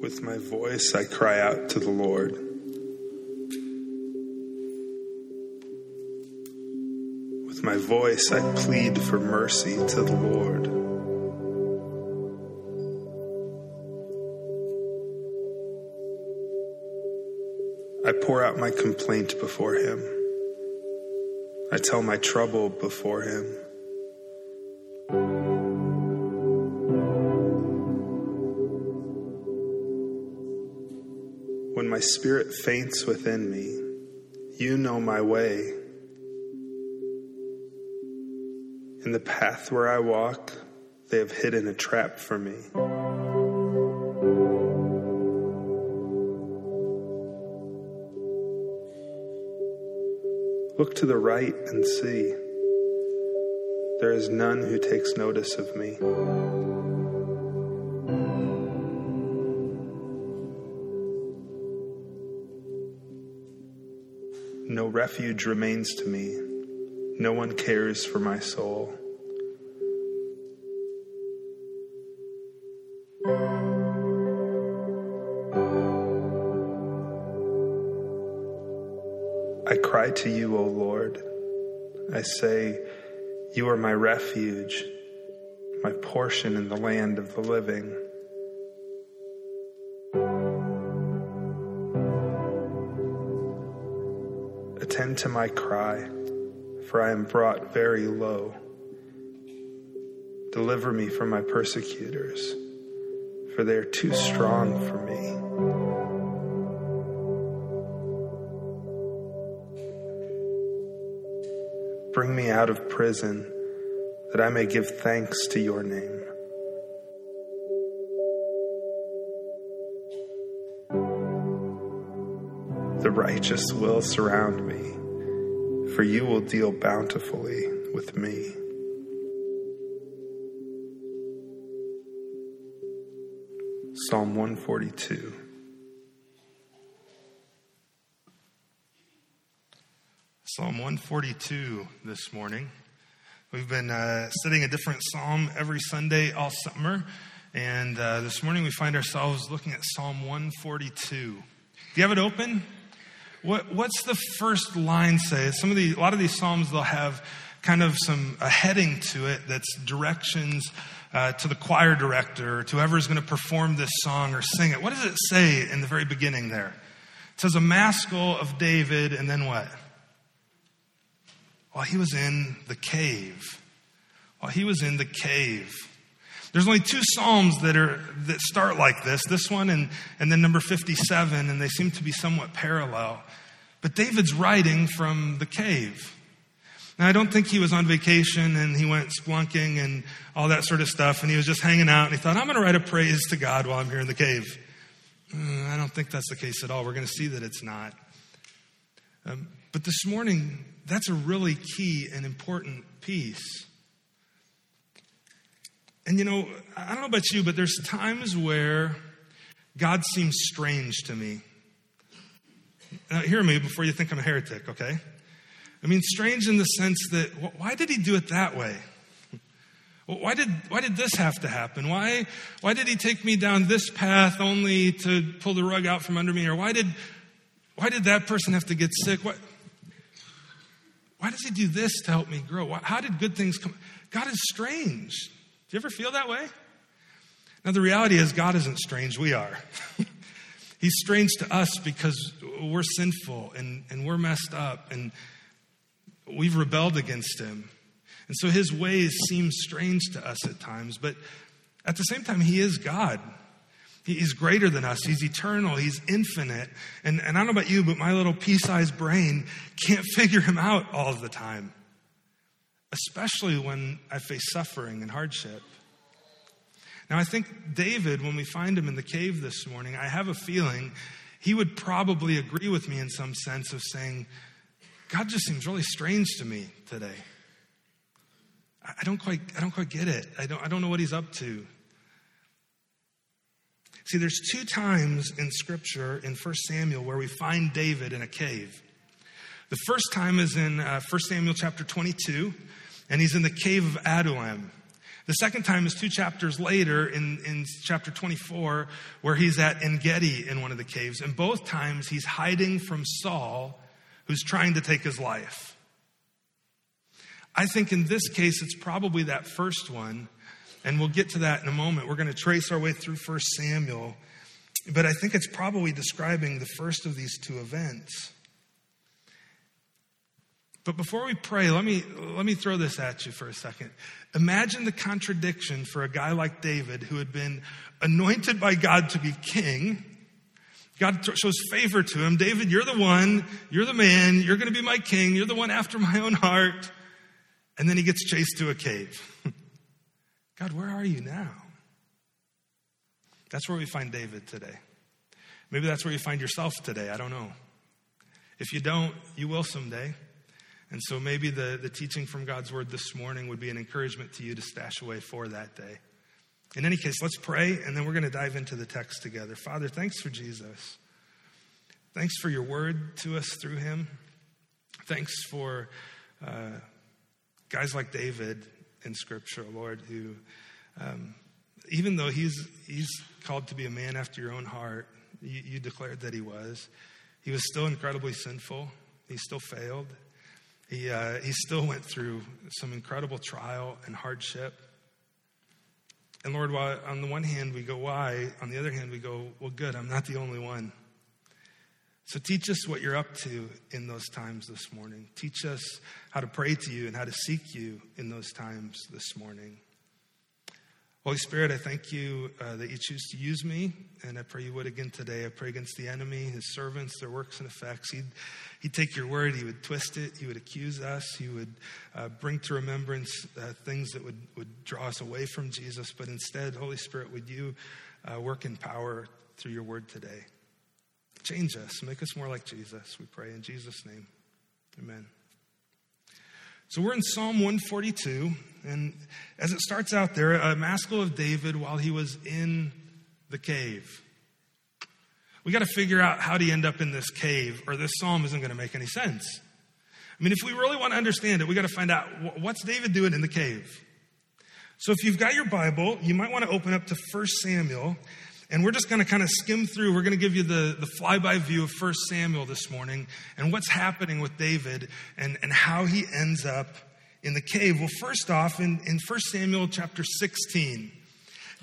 With my voice, I cry out to the Lord. With my voice, I plead for mercy to the Lord. I pour out my complaint before him. I tell my trouble before him. My spirit faints within me, you know my way. In the path where I walk, they have hidden a trap for me. Look to the right and see. There is none who takes notice of me. Refuge remains to me. No one cares for my soul. I cry to you, O Lord. I say, You are my refuge, my portion in the land of the living. Attend to my cry, for I am brought very low. Deliver me from my persecutors, for they are too strong for me. Bring me out of prison, that I may give thanks to your name. The righteous will surround me, for you will deal bountifully with me. Psalm 142. Psalm 142 this morning. We've been uh, studying a different psalm every Sunday all summer, and uh, this morning we find ourselves looking at Psalm 142. Do you have it open? What, what's the first line say? Some of the, a lot of these psalms they'll have kind of some a heading to it that's directions uh, to the choir director, or to whoever's going to perform this song or sing it. What does it say in the very beginning there? It says a maskil of David, and then what? While he was in the cave. While he was in the cave. There's only two psalms that are that start like this. This one and, and then number 57, and they seem to be somewhat parallel. But David's writing from the cave. Now, I don't think he was on vacation and he went splunking and all that sort of stuff, and he was just hanging out and he thought, I'm going to write a praise to God while I'm here in the cave. Uh, I don't think that's the case at all. We're going to see that it's not. Um, but this morning, that's a really key and important piece. And you know, I don't know about you, but there's times where God seems strange to me. Now, hear me before you think I'm a heretic, okay? I mean, strange in the sense that why did he do it that way? Why did, why did this have to happen? Why, why did he take me down this path only to pull the rug out from under me? Or why did, why did that person have to get sick? Why, why does he do this to help me grow? Why, how did good things come? God is strange. Do you ever feel that way? Now, the reality is, God isn't strange, we are. He's strange to us because we're sinful and, and we're messed up and we've rebelled against Him. And so His ways seem strange to us at times, but at the same time, He is God. He's greater than us. He's eternal. He's infinite. And, and I don't know about you, but my little pea sized brain can't figure him out all the time, especially when I face suffering and hardship. Now, I think David, when we find him in the cave this morning, I have a feeling he would probably agree with me in some sense of saying, God just seems really strange to me today. I don't quite, I don't quite get it. I don't, I don't know what he's up to. See, there's two times in Scripture in 1 Samuel where we find David in a cave. The first time is in uh, 1 Samuel chapter 22, and he's in the cave of Adullam. The second time is two chapters later in, in chapter 24, where he's at En Gedi in one of the caves. And both times he's hiding from Saul, who's trying to take his life. I think in this case, it's probably that first one. And we'll get to that in a moment. We're going to trace our way through 1 Samuel. But I think it's probably describing the first of these two events. But before we pray, let me, let me throw this at you for a second. Imagine the contradiction for a guy like David who had been anointed by God to be king. God shows favor to him. David, you're the one. You're the man. You're going to be my king. You're the one after my own heart. And then he gets chased to a cave. God, where are you now? That's where we find David today. Maybe that's where you find yourself today. I don't know. If you don't, you will someday. And so maybe the, the teaching from God's word this morning would be an encouragement to you to stash away for that day. In any case, let's pray and then we're going to dive into the text together. Father, thanks for Jesus. Thanks for your word to us through him. Thanks for uh, guys like David in Scripture, Lord, who, um, even though he's, he's called to be a man after your own heart, you, you declared that he was, he was still incredibly sinful. He still failed. He, uh, he still went through some incredible trial and hardship. And Lord, while on the one hand we go, why? On the other hand, we go, well, good, I'm not the only one. So teach us what you're up to in those times this morning. Teach us how to pray to you and how to seek you in those times this morning. Holy Spirit, I thank you uh, that you choose to use me, and I pray you would again today. I pray against the enemy, his servants, their works and effects. He'd, he'd take your word, he would twist it, he would accuse us, he would uh, bring to remembrance uh, things that would, would draw us away from Jesus. But instead, Holy Spirit, would you uh, work in power through your word today? Change us, make us more like Jesus, we pray in Jesus' name. Amen. So we're in Psalm 142, and as it starts out there, a maskil of David while he was in the cave. We got to figure out how to end up in this cave, or this psalm isn't going to make any sense. I mean, if we really want to understand it, we got to find out what's David doing in the cave. So if you've got your Bible, you might want to open up to 1 Samuel and we're just going to kind of skim through. We're going to give you the, the flyby view of 1 Samuel this morning and what's happening with David and, and how he ends up in the cave. Well, first off, in, in 1 Samuel chapter 16,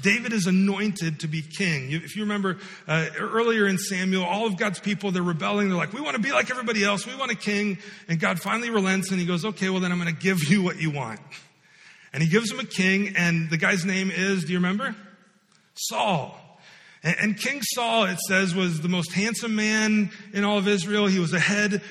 David is anointed to be king. if you remember uh, earlier in Samuel, all of God's people, they're rebelling. They're like, we want to be like everybody else. We want a king. And God finally relents and he goes, okay, well, then I'm going to give you what you want. And he gives him a king. And the guy's name is, do you remember? Saul. And King Saul, it says, was the most handsome man in all of Israel. He was ahead,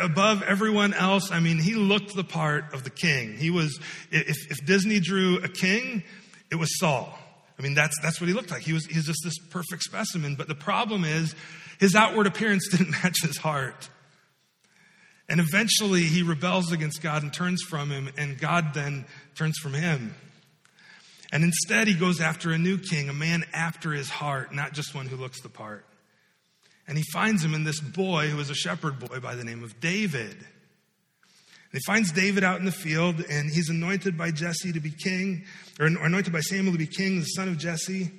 above everyone else. I mean, he looked the part of the king. He was, if, if Disney drew a king, it was Saul. I mean, that's, that's what he looked like. He was, he was just this perfect specimen. But the problem is, his outward appearance didn't match his heart. And eventually he rebels against God and turns from him, and God then turns from him. And instead, he goes after a new king, a man after his heart, not just one who looks the part. And he finds him in this boy who is a shepherd boy by the name of David. And he finds David out in the field, and he's anointed by Jesse to be king, or anointed by Samuel to be king, the son of Jesse.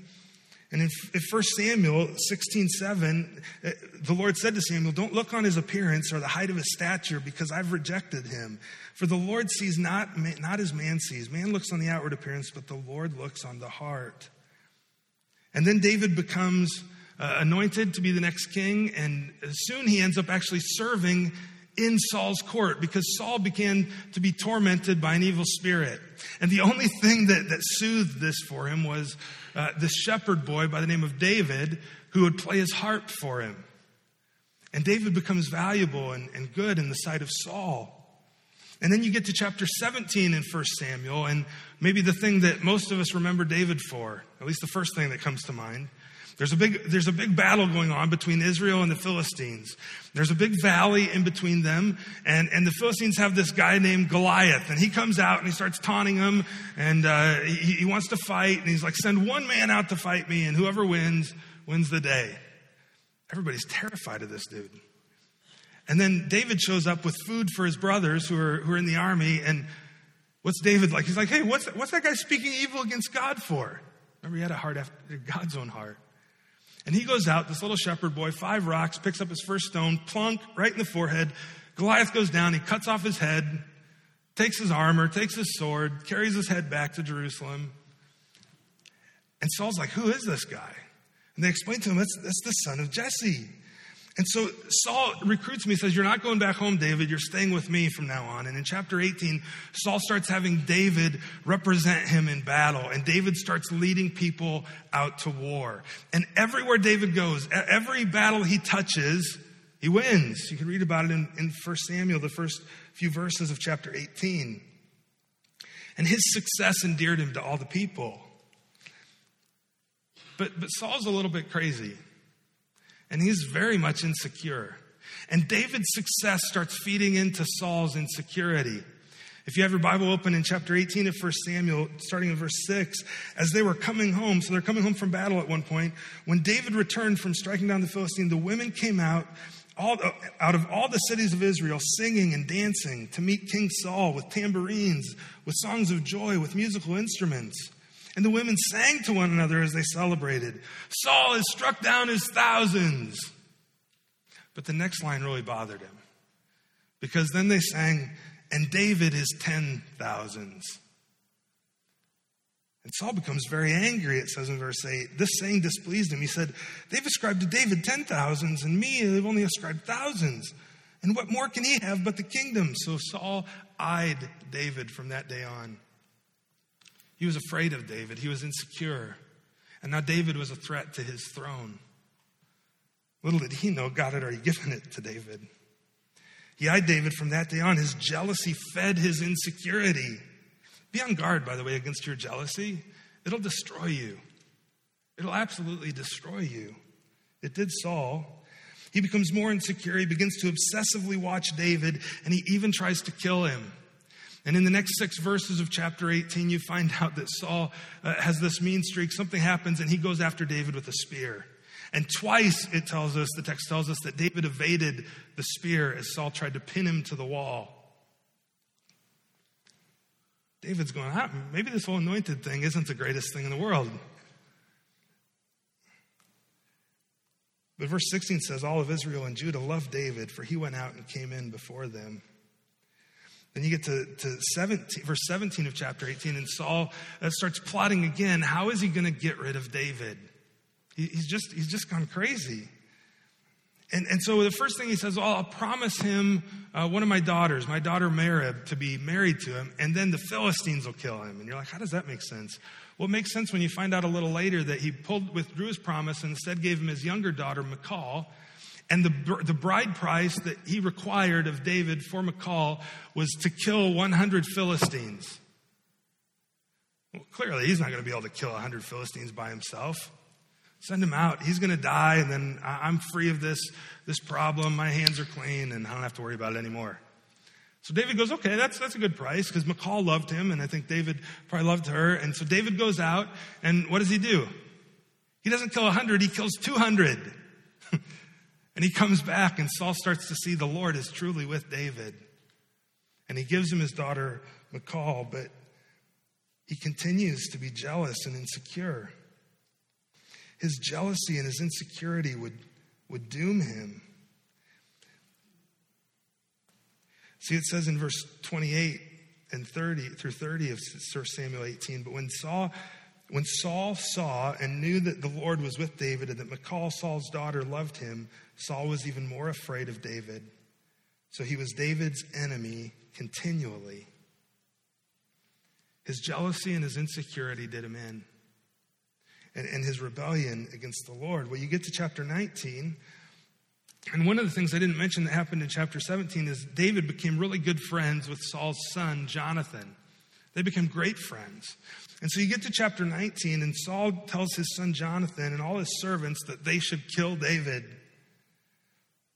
And in, 1 Samuel 16 7, uh, the Lord said to Samuel, Don't look on his appearance or the height of his stature, because I've rejected him. For the Lord sees not, not as man sees. Man looks on the outward appearance, but the Lord looks on the heart. And then David becomes uh, anointed to be the next king, and soon he ends up actually serving in Saul's court because Saul began to be tormented by an evil spirit. And the only thing that, that soothed this for him was uh, this shepherd boy by the name of David who would play his harp for him. And David becomes valuable and, and good in the sight of Saul. And then you get to chapter 17 in 1 Samuel, and maybe the thing that most of us remember David for, at least the first thing that comes to mind, there's a big, there's a big battle going on between Israel and the Philistines. There's a big valley in between them, and, and the Philistines have this guy named Goliath, and he comes out and he starts taunting them, and uh, he, he wants to fight, and he's like, send one man out to fight me, and whoever wins, wins the day. Everybody's terrified of this dude. And then David shows up with food for his brothers who are, who are in the army, and What's David like? He's like, hey, what's, what's that guy speaking evil against God for? Remember, he had a heart after God's own heart. And he goes out, this little shepherd boy, five rocks, picks up his first stone, plunk, right in the forehead. Goliath goes down, he cuts off his head, takes his armor, takes his sword, carries his head back to Jerusalem. And Saul's like, Who is this guy? And they explain to him, That's, that's the son of Jesse. And so Saul recruits me, says, You're not going back home, David. You're staying with me from now on. And in chapter 18, Saul starts having David represent him in battle. And David starts leading people out to war. And everywhere David goes, every battle he touches, he wins. You can read about it in, in 1 Samuel, the first few verses of chapter 18. And his success endeared him to all the people. But, but Saul's a little bit crazy and he's very much insecure. And David's success starts feeding into Saul's insecurity. If you have your Bible open in chapter 18 of 1 Samuel, starting in verse 6, as they were coming home, so they're coming home from battle at one point, when David returned from striking down the Philistine, the women came out all, uh, out of all the cities of Israel singing and dancing to meet King Saul with tambourines, with songs of joy, with musical instruments. And the women sang to one another as they celebrated Saul has struck down his thousands. But the next line really bothered him because then they sang, and David is ten thousands. And Saul becomes very angry, it says in verse 8. This saying displeased him. He said, They've ascribed to David ten thousands, and me, they've only ascribed thousands. And what more can he have but the kingdom? So Saul eyed David from that day on. He was afraid of David, he was insecure. And now David was a threat to his throne. Little did he know, God had already given it to David. He eyed David from that day on. His jealousy fed his insecurity. Be on guard, by the way, against your jealousy. It'll destroy you. It'll absolutely destroy you. It did Saul. He becomes more insecure. He begins to obsessively watch David, and he even tries to kill him. And in the next six verses of chapter 18, you find out that Saul uh, has this mean streak. Something happens, and he goes after David with a spear. And twice it tells us, the text tells us, that David evaded the spear as Saul tried to pin him to the wall. David's going, ah, maybe this whole anointed thing isn't the greatest thing in the world. But verse 16 says, All of Israel and Judah loved David, for he went out and came in before them. Then you get to, to 17, verse 17 of chapter 18, and Saul uh, starts plotting again. How is he going to get rid of David? He, he's, just, he's just gone crazy. And, and so the first thing he says, well, I'll promise him uh, one of my daughters, my daughter Merab, to be married to him, and then the Philistines will kill him. And you're like, how does that make sense? Well, it makes sense when you find out a little later that he pulled, withdrew his promise and instead gave him his younger daughter, Michal, and the, the bride price that he required of David for Michal was to kill 100 Philistines. Well, clearly, he's not going to be able to kill 100 Philistines by himself. Send him out. He's going to die, and then I'm free of this, this problem. My hands are clean, and I don't have to worry about it anymore. So David goes, okay, that's, that's a good price because Michal loved him, and I think David probably loved her. And so David goes out, and what does he do? He doesn't kill 100, he kills 200. And he comes back, and Saul starts to see the Lord is truly with David. And he gives him his daughter, Michal, but he continues to be jealous and insecure. His jealousy and his insecurity would, would doom him. See, it says in verse 28 and 30 through 30 of 1 Samuel 18, but when Saul when Saul saw and knew that the Lord was with David and that Michal, Saul's daughter, loved him, Saul was even more afraid of David. So he was David's enemy continually. His jealousy and his insecurity did him in. And, and his rebellion against the Lord. Well, you get to chapter 19, and one of the things I didn't mention that happened in chapter 17 is David became really good friends with Saul's son, Jonathan. They become great friends. And so you get to chapter 19, and Saul tells his son Jonathan and all his servants that they should kill David.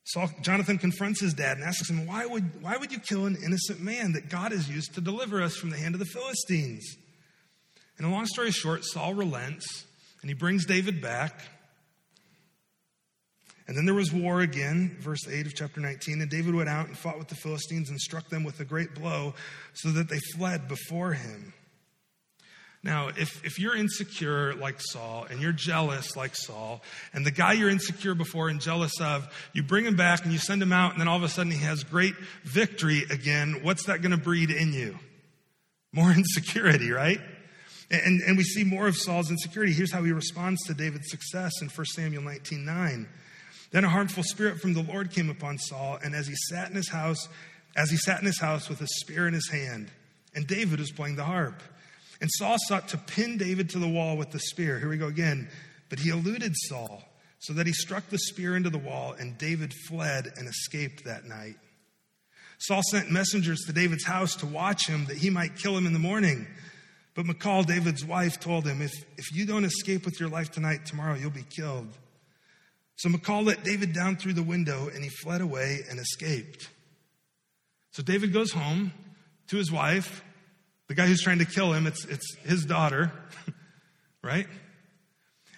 Saul, Jonathan confronts his dad and asks him, why would, why would you kill an innocent man that God has used to deliver us from the hand of the Philistines? And a long story short, Saul relents and he brings David back. And then there was war again, verse 8 of chapter 19. And David went out and fought with the Philistines and struck them with a great blow so that they fled before him. Now, if, if you're insecure like Saul and you're jealous like Saul, and the guy you're insecure before and jealous of, you bring him back and you send him out, and then all of a sudden he has great victory again, what's that going to breed in you? More insecurity, right? And, and we see more of Saul's insecurity. Here's how he responds to David's success in 1 Samuel 19 9. Then a harmful spirit from the Lord came upon Saul, and as he sat in his house, as he sat in his house with a spear in his hand, and David was playing the harp. And Saul sought to pin David to the wall with the spear. Here we go again. But he eluded Saul, so that he struck the spear into the wall, and David fled and escaped that night. Saul sent messengers to David's house to watch him, that he might kill him in the morning. But Michal, David's wife, told him, if, if you don't escape with your life tonight, tomorrow you'll be killed. So Michal let David down through the window, and he fled away and escaped. So David goes home to his wife, the guy who's trying to kill him, it's, it's his daughter, right?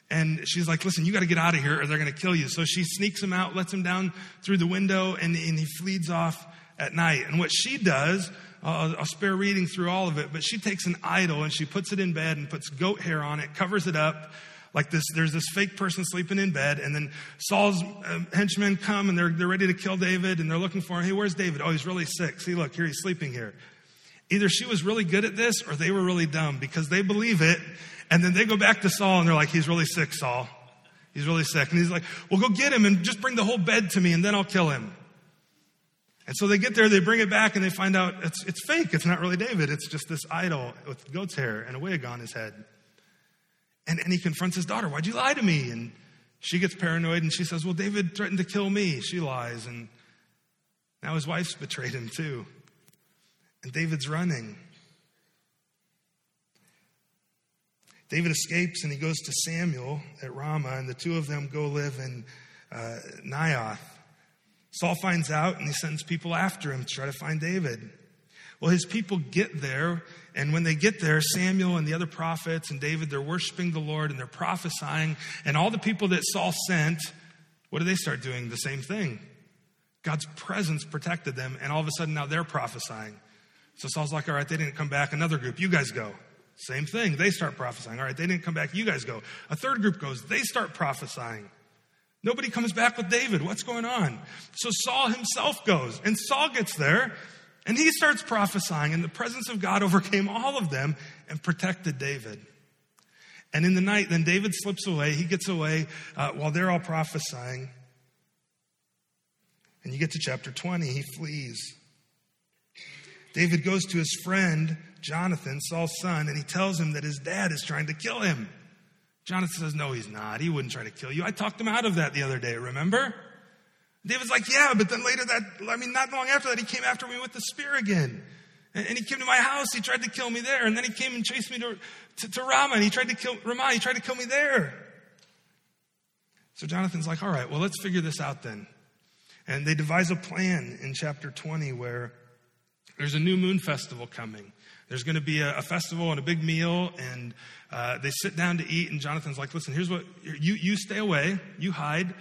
And she's like, listen, you got to get out of here or they're going to kill you. So she sneaks him out, lets him down through the window, and, and he flees off at night. And what she does, uh, I'll spare reading through all of it, but she takes an idol and she puts it in bed and puts goat hair on it, covers it up. Like this, there's this fake person sleeping in bed, and then Saul's uh, henchmen come and they're, they're ready to kill David, and they're looking for him. Hey, where's David? Oh, he's really sick. See, look, here he's sleeping here. Either she was really good at this or they were really dumb because they believe it. And then they go back to Saul and they're like, he's really sick, Saul. He's really sick. And he's like, well, go get him and just bring the whole bed to me and then I'll kill him. And so they get there, they bring it back, and they find out it's, it's fake. It's not really David. It's just this idol with goat's hair and a wig on his head. And, and he confronts his daughter. Why'd you lie to me? And she gets paranoid and she says, Well, David threatened to kill me. She lies. And now his wife's betrayed him too. And David's running. David escapes and he goes to Samuel at Ramah, and the two of them go live in uh, Naioth. Saul finds out and he sends people after him to try to find David. Well, his people get there, and when they get there, Samuel and the other prophets and David, they're worshiping the Lord and they're prophesying. And all the people that Saul sent, what do they start doing? The same thing. God's presence protected them, and all of a sudden now they're prophesying. So Saul's like, all right, they didn't come back. Another group, you guys go. Same thing. They start prophesying. All right, they didn't come back. You guys go. A third group goes. They start prophesying. Nobody comes back with David. What's going on? So Saul himself goes, and Saul gets there, and he starts prophesying, and the presence of God overcame all of them and protected David. And in the night, then David slips away. He gets away uh, while they're all prophesying. And you get to chapter 20, he flees. David goes to his friend, Jonathan, Saul's son, and he tells him that his dad is trying to kill him. Jonathan says, No, he's not. He wouldn't try to kill you. I talked him out of that the other day, remember? David's like, Yeah, but then later that, I mean, not long after that, he came after me with the spear again. And, and he came to my house. He tried to kill me there. And then he came and chased me to, to, to Ramah, and he tried to kill Ramah. He tried to kill me there. So Jonathan's like, All right, well, let's figure this out then. And they devise a plan in chapter 20 where there's a new moon festival coming. There's going to be a, a festival and a big meal, and uh, they sit down to eat. And Jonathan's like, "Listen, here's what you you stay away, you hide."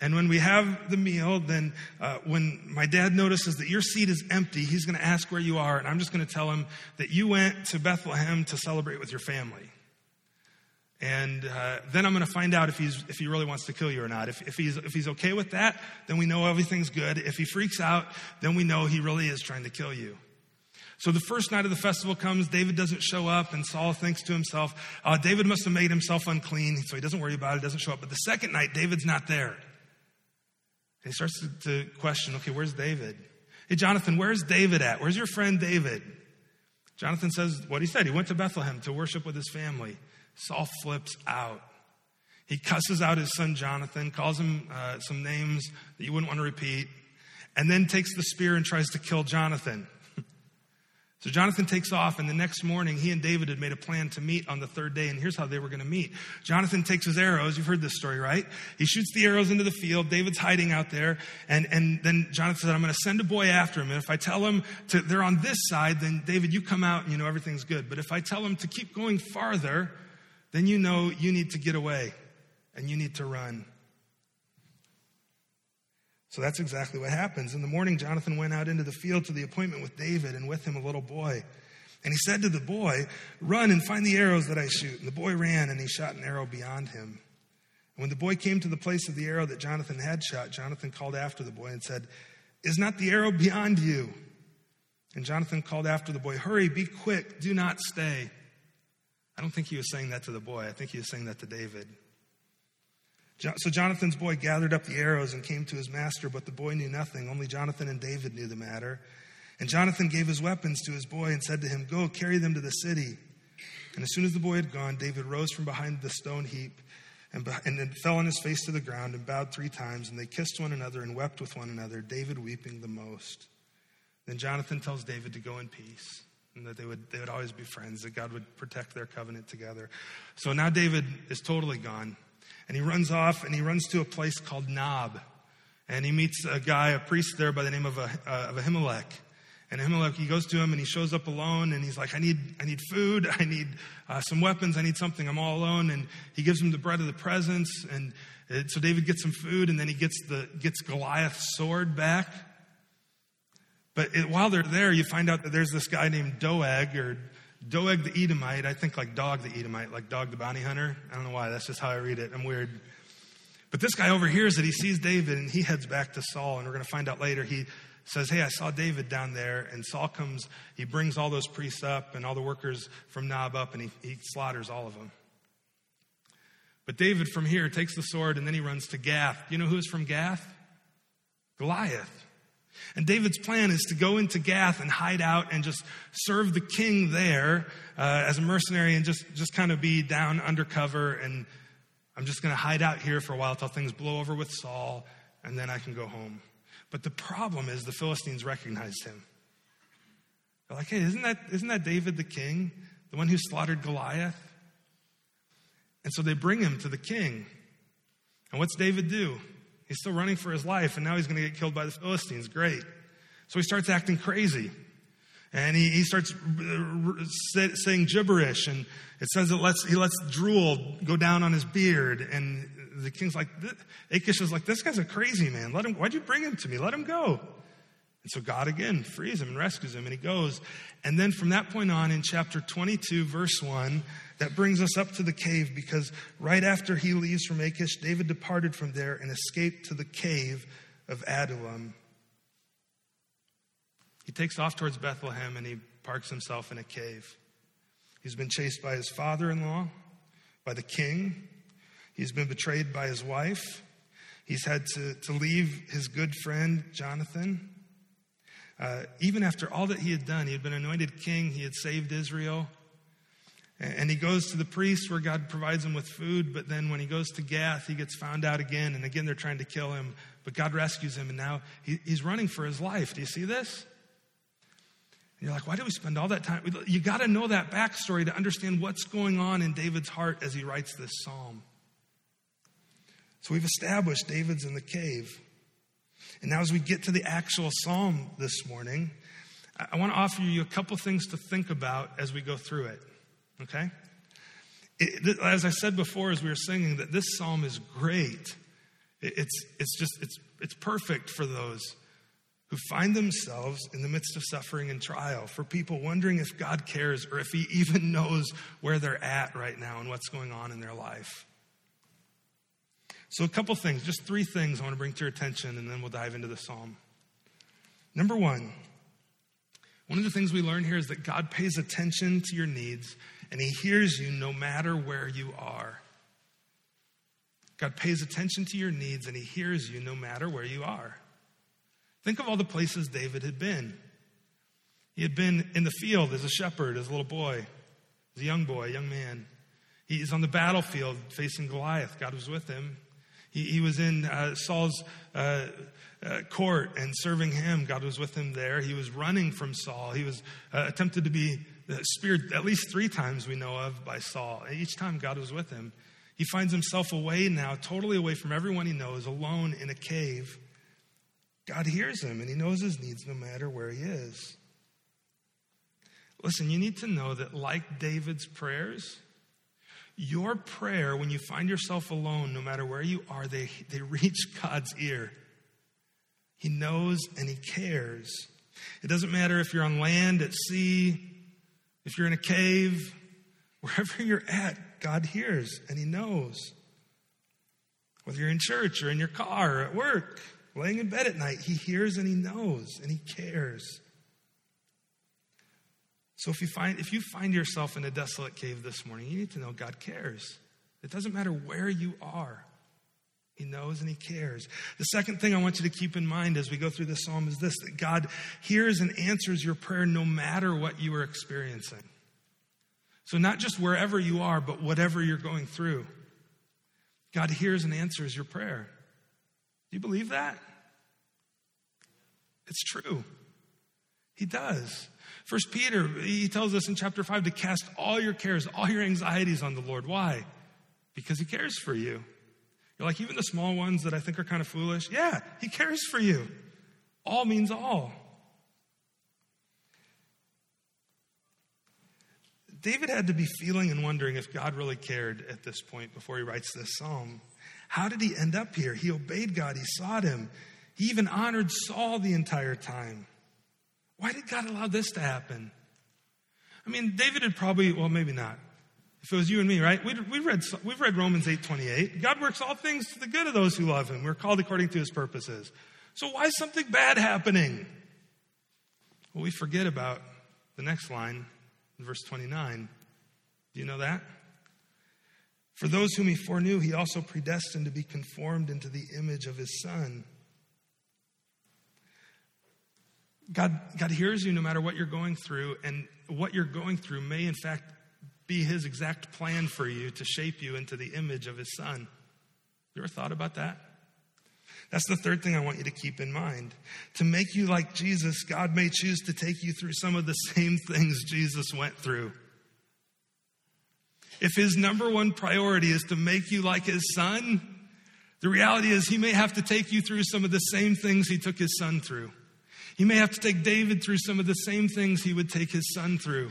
And when we have the meal, then uh, when my dad notices that your seat is empty, he's going to ask where you are, and I'm just going to tell him that you went to Bethlehem to celebrate with your family. And uh, then I'm going to find out if, he's, if he really wants to kill you or not. If, if, he's, if he's okay with that, then we know everything's good. If he freaks out, then we know he really is trying to kill you. So the first night of the festival comes, David doesn't show up, and Saul thinks to himself, uh, David must have made himself unclean, so he doesn't worry about it, doesn't show up. But the second night, David's not there. He starts to, to question, okay, where's David? Hey, Jonathan, where's David at? Where's your friend David? Jonathan says what he said. He went to Bethlehem to worship with his family. Saul flips out. He cusses out his son Jonathan, calls him uh, some names that you wouldn't want to repeat, and then takes the spear and tries to kill Jonathan. So Jonathan takes off, and the next morning, he and David had made a plan to meet on the third day, and here's how they were going to meet. Jonathan takes his arrows. You've heard this story, right? He shoots the arrows into the field. David's hiding out there, and, and then Jonathan said, I'm going to send a boy after him, and if I tell him to, they're on this side, then David, you come out and you know everything's good. But if I tell him to keep going farther, then you know you need to get away and you need to run. So that's exactly what happens. In the morning, Jonathan went out into the field to the appointment with David, and with him a little boy. And he said to the boy, Run and find the arrows that I shoot. And the boy ran, and he shot an arrow beyond him. And when the boy came to the place of the arrow that Jonathan had shot, Jonathan called after the boy and said, Is not the arrow beyond you? And Jonathan called after the boy, Hurry, be quick, do not stay. I don't think he was saying that to the boy. I think he was saying that to David. So Jonathan's boy gathered up the arrows and came to his master, but the boy knew nothing. Only Jonathan and David knew the matter. And Jonathan gave his weapons to his boy and said to him, Go, carry them to the city. And as soon as the boy had gone, David rose from behind the stone heap and, and then fell on his face to the ground and bowed three times. And they kissed one another and wept with one another, David weeping the most. Then Jonathan tells David to go in peace and that they would, they would always be friends, that God would protect their covenant together. So now David is totally gone. And he runs off and he runs to a place called Nob. And he meets a guy, a priest there by the name of, a, uh, of Ahimelech. And Ahimelech, he goes to him and he shows up alone and he's like, I need, I need food, I need uh, some weapons, I need something, I'm all alone. And he gives him the bread of the presence. And it, so David gets some food and then he gets, the, gets Goliath's sword back. But it, while they're there, you find out that there's this guy named Doeg or Doeg the Edomite, I think like Dog the Edomite, like Dog the bounty hunter. I don't know why, that's just how I read it. I'm weird. But this guy overhears it. He sees David and he heads back to Saul. And we're going to find out later. He says, Hey, I saw David down there. And Saul comes, he brings all those priests up and all the workers from Nob up and he, he slaughters all of them. But David from here takes the sword and then he runs to Gath. You know who's from Gath? Goliath. And David's plan is to go into Gath and hide out and just serve the king there uh, as a mercenary and just, just kind of be down undercover. And I'm just going to hide out here for a while till things blow over with Saul, and then I can go home. But the problem is the Philistines recognized him. They're like, hey, isn't that, isn't that David the king, the one who slaughtered Goliath? And so they bring him to the king. And what's David do? He's still running for his life, and now he's going to get killed by the Philistines. Great. So he starts acting crazy. And he, he starts uh, saying gibberish, and it says it lets, he lets drool go down on his beard. And the king's like, Achish is like, this guy's a crazy man. Let him, why'd you bring him to me? Let him go. And so God again frees him and rescues him, and he goes. And then from that point on, in chapter 22, verse 1, that brings us up to the cave because right after he leaves from Achish, David departed from there and escaped to the cave of Adullam. He takes off towards Bethlehem and he parks himself in a cave. He's been chased by his father in law, by the king. He's been betrayed by his wife. He's had to, to leave his good friend, Jonathan. Uh, even after all that he had done, he had been anointed king, he had saved Israel. And he goes to the priest where God provides him with food, but then when he goes to Gath, he gets found out again, and again they're trying to kill him, but God rescues him, and now he, he's running for his life. Do you see this? And you're like, why do we spend all that time? You got to know that backstory to understand what's going on in David's heart as he writes this psalm. So we've established David's in the cave. And now, as we get to the actual psalm this morning, I want to offer you a couple things to think about as we go through it. Okay? It, as I said before, as we were singing, that this psalm is great. It, it's, it's just, it's, it's perfect for those who find themselves in the midst of suffering and trial, for people wondering if God cares or if He even knows where they're at right now and what's going on in their life. So, a couple things, just three things I want to bring to your attention, and then we'll dive into the psalm. Number one, one of the things we learn here is that God pays attention to your needs and He hears you no matter where you are. God pays attention to your needs and He hears you no matter where you are. Think of all the places David had been. He had been in the field as a shepherd, as a little boy, as a young boy, a young man. He is on the battlefield facing Goliath. God was with him. He, he was in uh, Saul's uh, uh, court and serving him. God was with him there. He was running from Saul. He was uh, attempted to be speared at least three times we know of by Saul. Each time God was with him. He finds himself away now, totally away from everyone he knows, alone in a cave. God hears him and he knows his needs no matter where he is. Listen, you need to know that, like David's prayers, your prayer, when you find yourself alone, no matter where you are, they, they reach God's ear. He knows and He cares. It doesn't matter if you're on land, at sea, if you're in a cave, wherever you're at, God hears and He knows. Whether you're in church or in your car or at work, laying in bed at night, He hears and He knows and He cares. So if you find if you find yourself in a desolate cave this morning, you need to know God cares. It doesn't matter where you are. He knows and he cares. The second thing I want you to keep in mind as we go through this psalm is this that God hears and answers your prayer no matter what you are experiencing. So, not just wherever you are, but whatever you're going through. God hears and answers your prayer. Do you believe that? It's true. He does. First Peter, he tells us in chapter 5 to cast all your cares, all your anxieties on the Lord. Why? Because he cares for you. You're like, even the small ones that I think are kind of foolish? Yeah, he cares for you. All means all. David had to be feeling and wondering if God really cared at this point before he writes this psalm. How did he end up here? He obeyed God, he sought him, he even honored Saul the entire time. Why did God allow this to happen? I mean, David had probably, well, maybe not. If it was you and me, right? We'd, we read, we've read Romans 8 28. God works all things to the good of those who love him. We're called according to his purposes. So why is something bad happening? Well, we forget about the next line verse 29. Do you know that? For those whom he foreknew, he also predestined to be conformed into the image of his son. God, God hears you no matter what you're going through, and what you're going through may, in fact, be his exact plan for you to shape you into the image of his son. You ever thought about that? That's the third thing I want you to keep in mind. To make you like Jesus, God may choose to take you through some of the same things Jesus went through. If his number one priority is to make you like his son, the reality is he may have to take you through some of the same things he took his son through. He may have to take David through some of the same things he would take his son through.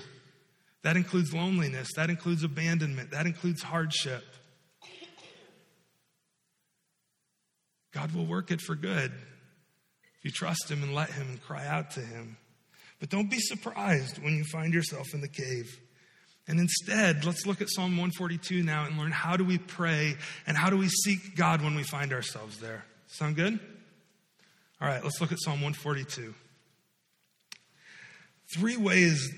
That includes loneliness, that includes abandonment, that includes hardship. God will work it for good if you trust Him and let Him and cry out to Him. But don't be surprised when you find yourself in the cave. And instead, let's look at Psalm 142 now and learn how do we pray and how do we seek God when we find ourselves there. Sound good? All right, let's look at Psalm 142. Three ways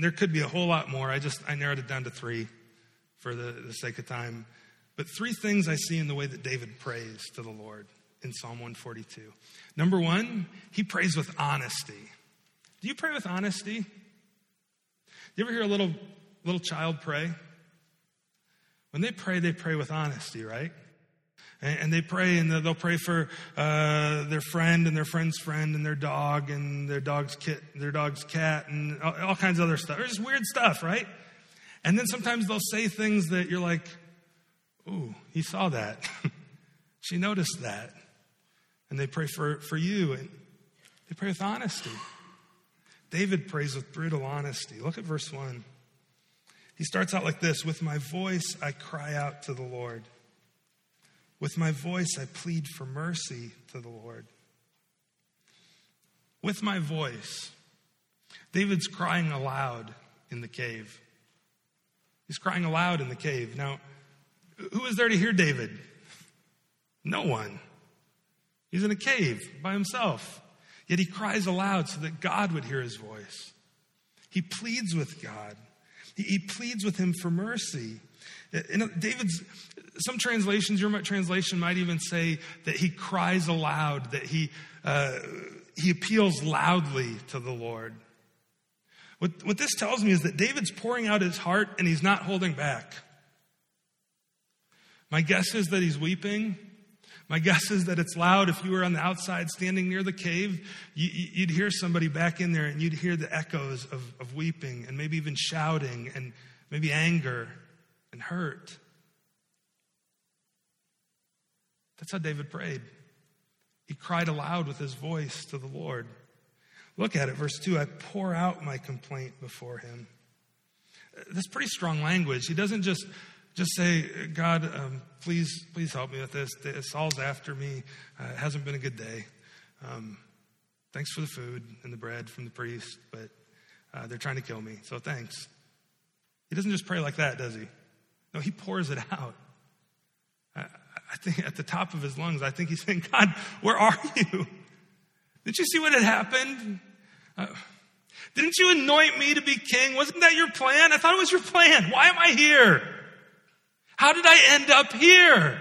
there could be a whole lot more. I just I narrowed it down to three for the, the sake of time. But three things I see in the way that David prays to the Lord in Psalm 142. Number one, he prays with honesty. Do you pray with honesty? Do You ever hear a little little child pray? When they pray, they pray with honesty, right? And, they pray and they'll pray for uh, their friend and their friend's friend and their dog and their dog's kit, their dog's cat and all, all kinds of other stuff. It's just weird stuff, right? And then sometimes they'll say things that you're like, "Ooh, he saw that. she noticed that." And they pray for for you and they pray with honesty. David prays with brutal honesty. Look at verse 1. He starts out like this With my voice, I cry out to the Lord. With my voice, I plead for mercy to the Lord. With my voice, David's crying aloud in the cave. He's crying aloud in the cave. Now, who is there to hear David? No one. He's in a cave by himself. Yet he cries aloud so that God would hear his voice. He pleads with God. He, pleads with him for mercy. David's, some translations, your translation might even say that he cries aloud, that he, uh, he appeals loudly to the Lord. What, what this tells me is that David's pouring out his heart and he's not holding back. My guess is that he's weeping. My guess is that it's loud. If you were on the outside standing near the cave, you, would hear somebody back in there and you'd hear the echoes of, of weeping and maybe even shouting and maybe anger and hurt. That's how David prayed. He cried aloud with his voice to the Lord. Look at it, verse 2 I pour out my complaint before him. That's pretty strong language. He doesn't just just say, God, um, please, please help me with this. Saul's after me. Uh, it hasn't been a good day. Um, thanks for the food and the bread from the priest, but uh, they're trying to kill me, so thanks. He doesn't just pray like that, does he? No, he pours it out. I, think at the top of his lungs, I think he's saying, God, where are you? Didn't you see what had happened? Uh, didn't you anoint me to be king? Wasn't that your plan? I thought it was your plan. Why am I here? How did I end up here?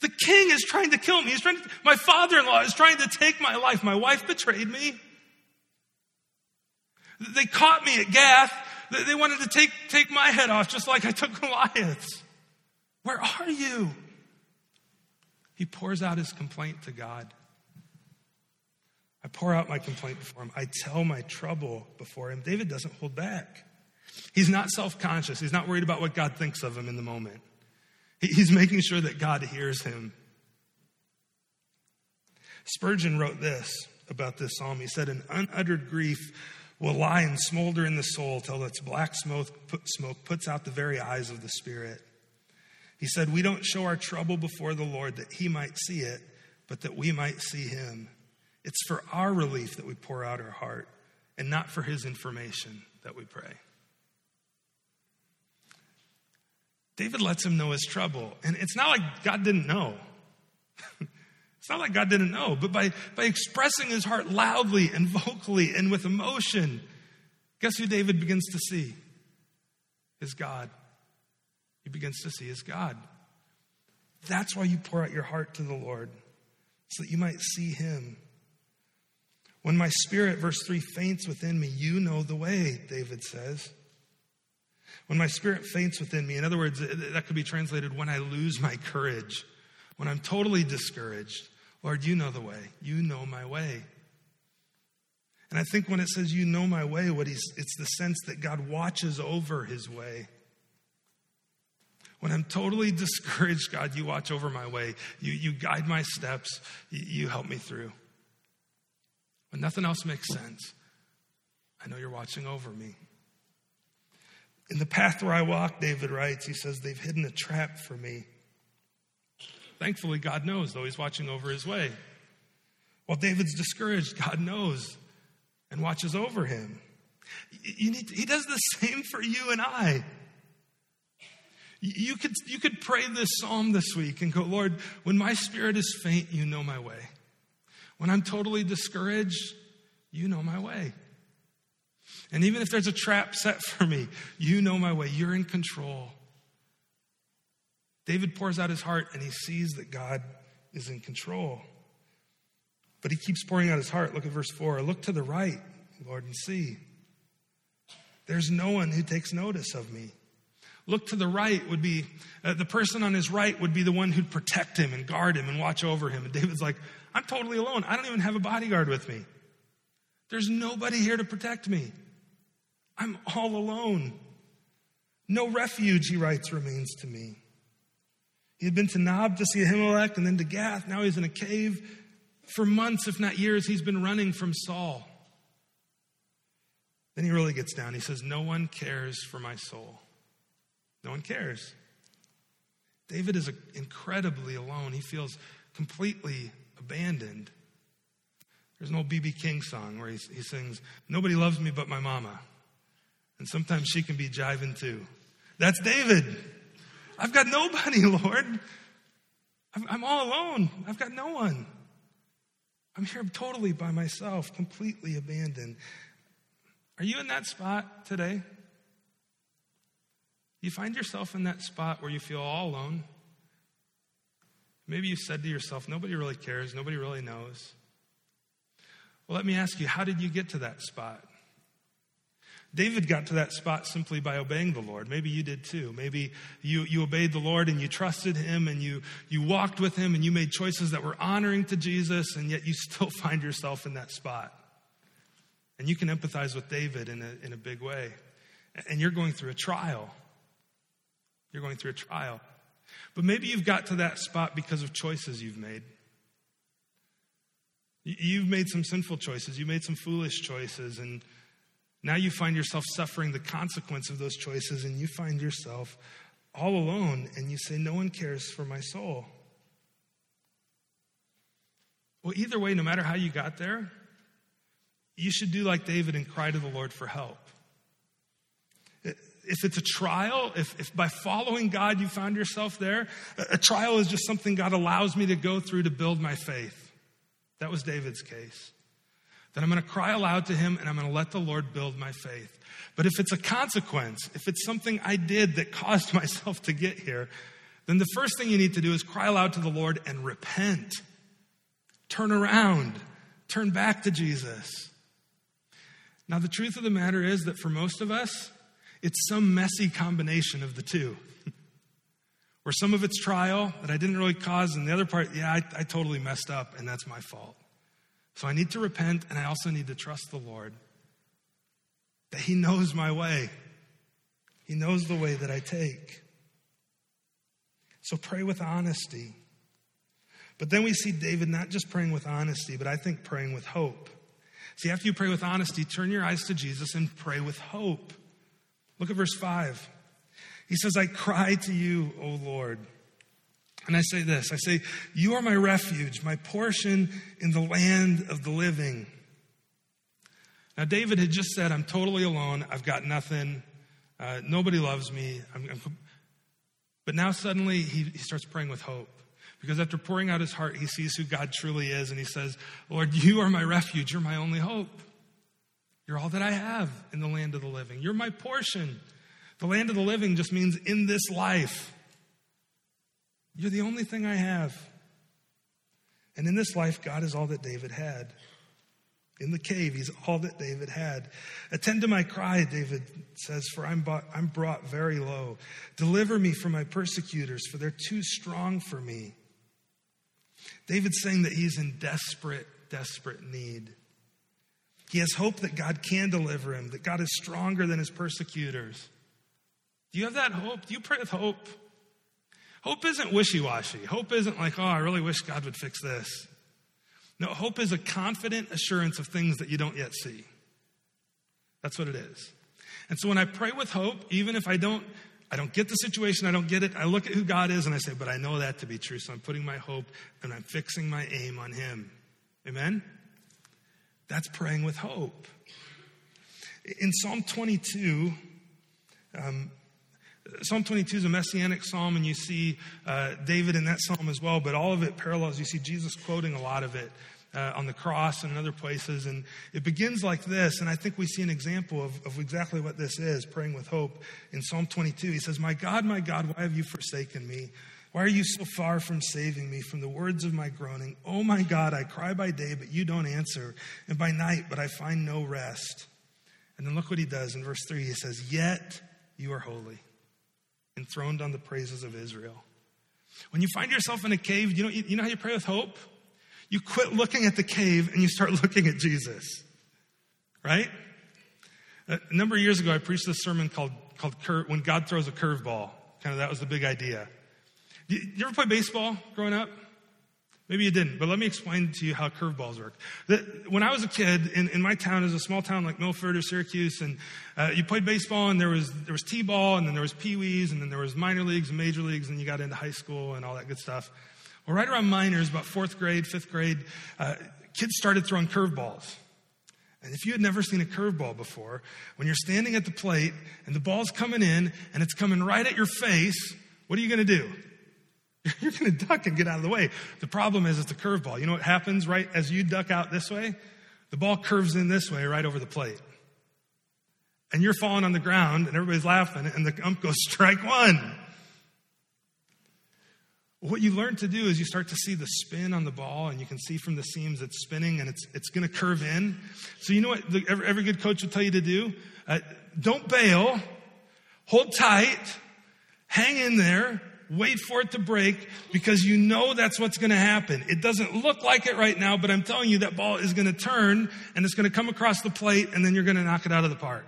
The king is trying to kill me. He's trying to, my father-in-law is trying to take my life. My wife betrayed me. They caught me at Gath. They wanted to take, take my head off just like I took Goliath's. Where are you? He pours out his complaint to God. I pour out my complaint before him. I tell my trouble before him. David doesn't hold back. He's not self conscious. He's not worried about what God thinks of him in the moment. He's making sure that God hears him. Spurgeon wrote this about this psalm. He said, An unuttered grief will lie and smolder in the soul till its black smoke, smoke puts out the very eyes of the spirit. He said, We don't show our trouble before the Lord that he might see it, but that we might see him. It's for our relief that we pour out our heart, and not for his information that we pray. David lets him know his trouble. And it's not like God didn't know. it's not like God didn't know, but by, by expressing his heart loudly and vocally and with emotion, guess who David begins to see? Is God. He begins to see his God. That's why you pour out your heart to the Lord, so that you might see him. When my spirit, verse 3, faints within me, you know the way, David says. When my spirit faints within me, in other words, that could be translated when I lose my courage, when I'm totally discouraged. Lord, you know the way. You know my way. And I think when it says you know my way, what he's, it's the sense that God watches over his way. When I'm totally discouraged, God, you watch over my way. You, you guide my steps. You, you help me through. When nothing else makes sense, I know you're watching over me. In the path where I walk, David writes, he says, they've hidden a trap for me. Thankfully, God knows, though he's watching over his way. While David's discouraged, God knows and watches over him. To, he does the same for you and I. You could, you could pray this psalm this week and go, Lord, when my spirit is faint, you know my way. When I'm totally discouraged, you know my way. And even if there's a trap set for me, you know my way. You're in control. David pours out his heart and he sees that God is in control. But he keeps pouring out his heart. Look at verse 4. Look to the right, Lord, and see. There's no one who takes notice of me. Look to the right would be uh, the person on his right would be the one who'd protect him and guard him and watch over him. And David's like, I'm totally alone. I don't even have a bodyguard with me. There's nobody here to protect me. I'm all alone. No refuge, he writes, remains to me. He had been to Nob to see Ahimelech and then to Gath. Now he's in a cave. For months, if not years, he's been running from Saul. Then he really gets down. He says, No one cares for my soul. No one cares. David is incredibly alone. He feels completely abandoned. There's an old B.B. King song where he, he sings, Nobody loves me but my mama. And sometimes she can be jiving too. That's David. I've got nobody, Lord. I'm all alone. I've got no one. I'm here totally by myself, completely abandoned. Are you in that spot today? You find yourself in that spot where you feel all alone. Maybe you said to yourself, nobody really cares, nobody really knows. Well, let me ask you, how did you get to that spot? David got to that spot simply by obeying the Lord. Maybe you did too. Maybe you, you obeyed the Lord and you trusted Him and you, you walked with Him and you made choices that were honoring to Jesus, and yet you still find yourself in that spot. And you can empathize with David in a, in a big way. And you're going through a trial. You're going through a trial. But maybe you've got to that spot because of choices you've made. You've made some sinful choices, you made some foolish choices, and now you find yourself suffering the consequence of those choices, and you find yourself all alone, and you say, No one cares for my soul. Well, either way, no matter how you got there, you should do like David and cry to the Lord for help. If it's a trial, if, if by following God you found yourself there, a trial is just something God allows me to go through to build my faith. That was David's case. Then I'm going to cry aloud to him and I'm going to let the Lord build my faith. But if it's a consequence, if it's something I did that caused myself to get here, then the first thing you need to do is cry aloud to the Lord and repent. Turn around. Turn back to Jesus. Now, the truth of the matter is that for most of us, it's some messy combination of the two. Where some of it's trial that I didn't really cause, and the other part, yeah, I, I totally messed up, and that's my fault. So I need to repent, and I also need to trust the Lord that He knows my way, He knows the way that I take. So pray with honesty. But then we see David not just praying with honesty, but I think praying with hope. See, after you pray with honesty, turn your eyes to Jesus and pray with hope. Look at verse 5. He says, I cry to you, O Lord. And I say this I say, You are my refuge, my portion in the land of the living. Now, David had just said, I'm totally alone. I've got nothing. Uh, nobody loves me. I'm, I'm, but now suddenly he, he starts praying with hope. Because after pouring out his heart, he sees who God truly is and he says, Lord, you are my refuge. You're my only hope. You're all that I have in the land of the living. You're my portion. The land of the living just means in this life. You're the only thing I have. And in this life, God is all that David had. In the cave, he's all that David had. Attend to my cry, David says, for I'm brought, I'm brought very low. Deliver me from my persecutors, for they're too strong for me. David's saying that he's in desperate, desperate need. He has hope that God can deliver him, that God is stronger than his persecutors. Do you have that hope? Do you pray with hope? Hope isn't wishy washy. Hope isn't like, oh, I really wish God would fix this. No, hope is a confident assurance of things that you don't yet see. That's what it is. And so when I pray with hope, even if I don't I don't get the situation, I don't get it. I look at who God is and I say, but I know that to be true. So I'm putting my hope and I'm fixing my aim on Him. Amen? That's praying with hope. In Psalm 22, um, Psalm 22 is a messianic psalm, and you see uh, David in that psalm as well, but all of it parallels. You see Jesus quoting a lot of it uh, on the cross and in other places. And it begins like this, and I think we see an example of, of exactly what this is praying with hope. In Psalm 22, he says, My God, my God, why have you forsaken me? Why are you so far from saving me from the words of my groaning? Oh my God, I cry by day, but you don't answer, and by night, but I find no rest. And then look what he does in verse 3. He says, Yet you are holy, enthroned on the praises of Israel. When you find yourself in a cave, you know, you know how you pray with hope? You quit looking at the cave and you start looking at Jesus. Right? A number of years ago, I preached this sermon called, called When God Throws a Curveball. Kind of that was the big idea. You ever play baseball growing up? Maybe you didn't, but let me explain to you how curveballs work. when I was a kid in, in my town, is a small town like Milford or Syracuse, and uh, you played baseball, and there was there was t-ball, and then there was pee-wees, and then there was minor leagues and major leagues, and you got into high school and all that good stuff. Well, right around minors, about fourth grade, fifth grade, uh, kids started throwing curveballs. And if you had never seen a curveball before, when you're standing at the plate and the ball's coming in and it's coming right at your face, what are you going to do? You're going to duck and get out of the way. The problem is it's a curveball. You know what happens right as you duck out this way? The ball curves in this way right over the plate. And you're falling on the ground and everybody's laughing and the ump goes strike one. What you learn to do is you start to see the spin on the ball, and you can see from the seams it's spinning and it's, it's going to curve in. So, you know what the, every, every, good coach will tell you to do? Uh, don't bail, hold tight, hang in there, wait for it to break because you know that's what's going to happen. It doesn't look like it right now, but I'm telling you that ball is going to turn and it's going to come across the plate, and then you're going to knock it out of the park.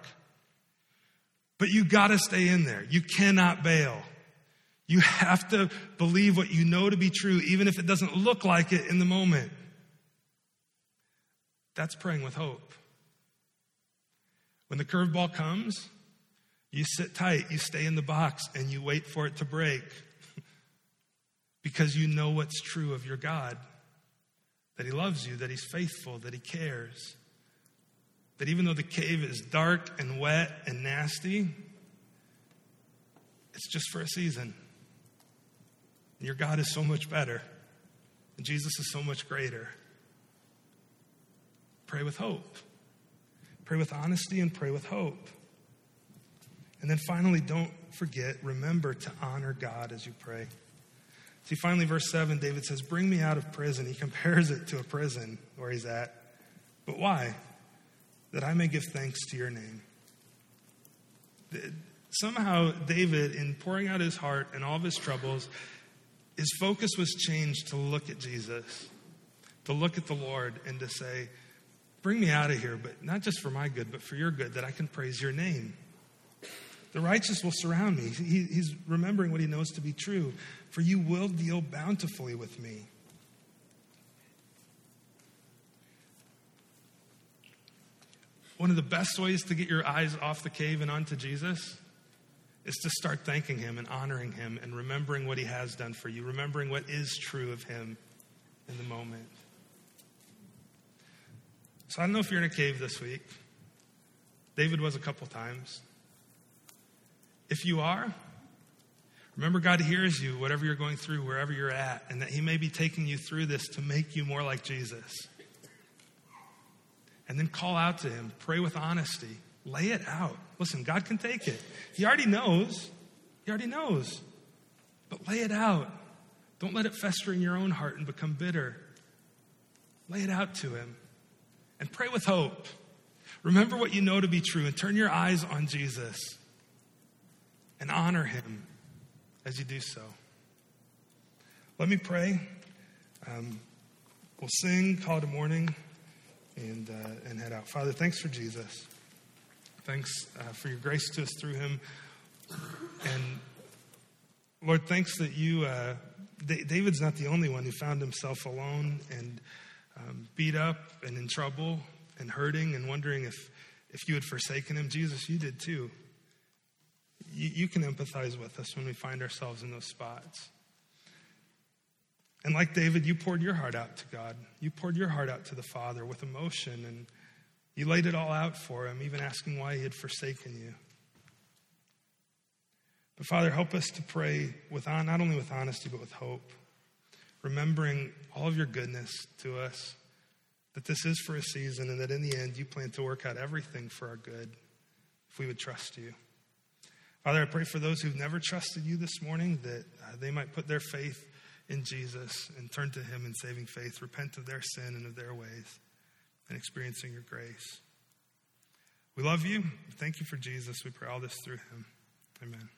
But you got to stay in there. You cannot bail. You have to believe what you know to be true, even if it doesn't look like it in the moment. That's praying with hope. When the curveball comes, you sit tight, you stay in the box, and you wait for it to break because you know what's true of your God that He loves you, that He's faithful, that He cares. That even though the cave is dark and wet and nasty, it's just for a season. Your God is so much better, and Jesus is so much greater. Pray with hope. Pray with honesty and pray with hope. And then finally, don't forget, remember to honor God as you pray. See, finally, verse 7, David says, Bring me out of prison. He compares it to a prison where he's at. But why? That I may give thanks to your name. Somehow, David, in pouring out his heart and all of his troubles, his focus was changed to look at Jesus, to look at the Lord, and to say, Bring me out of here, but not just for my good, but for your good, that I can praise your name. The righteous will surround me. He, he's remembering what he knows to be true. For you will deal bountifully with me. One of the best ways to get your eyes off the cave and onto Jesus is to start thanking him and honoring him and remembering what he has done for you, remembering what is true of him in the moment. So I don't know if you're in a cave this week. David was a couple times. If you are, remember God hears you, whatever you're going through, wherever you're at, and that He may be taking you through this to make you more like Jesus. And then call out to Him, pray with honesty, lay it out. Listen, God can take it. He already knows. He already knows. But lay it out. Don't let it fester in your own heart and become bitter. Lay it out to Him and pray with hope. Remember what you know to be true and turn your eyes on Jesus and honor him as you do so. Let me pray. Um, we'll sing, call it a morning, and, uh, and head out. Father, thanks for Jesus. Thanks uh, for your grace to us through him. And Lord, thanks that you, uh, David's not the only one who found himself alone and um, beat up and in trouble and hurting and wondering if, if you had forsaken him. Jesus, you did too. You, you can empathize with us when we find ourselves in those spots. And like David, you poured your heart out to God. You poured your heart out to the Father with emotion, and you laid it all out for him, even asking why he had forsaken you. But Father, help us to pray with not only with honesty, but with hope remembering all of your goodness to us, that this is for a season, and that in the end you plan to work out everything for our good if we would trust you. Father, I pray for those who've never trusted you this morning that uh, they might put their faith in Jesus and turn to him in saving faith, repent of their sin and of their ways, and experiencing your grace. We love you. Thank you for Jesus. We pray all this through him. Amen.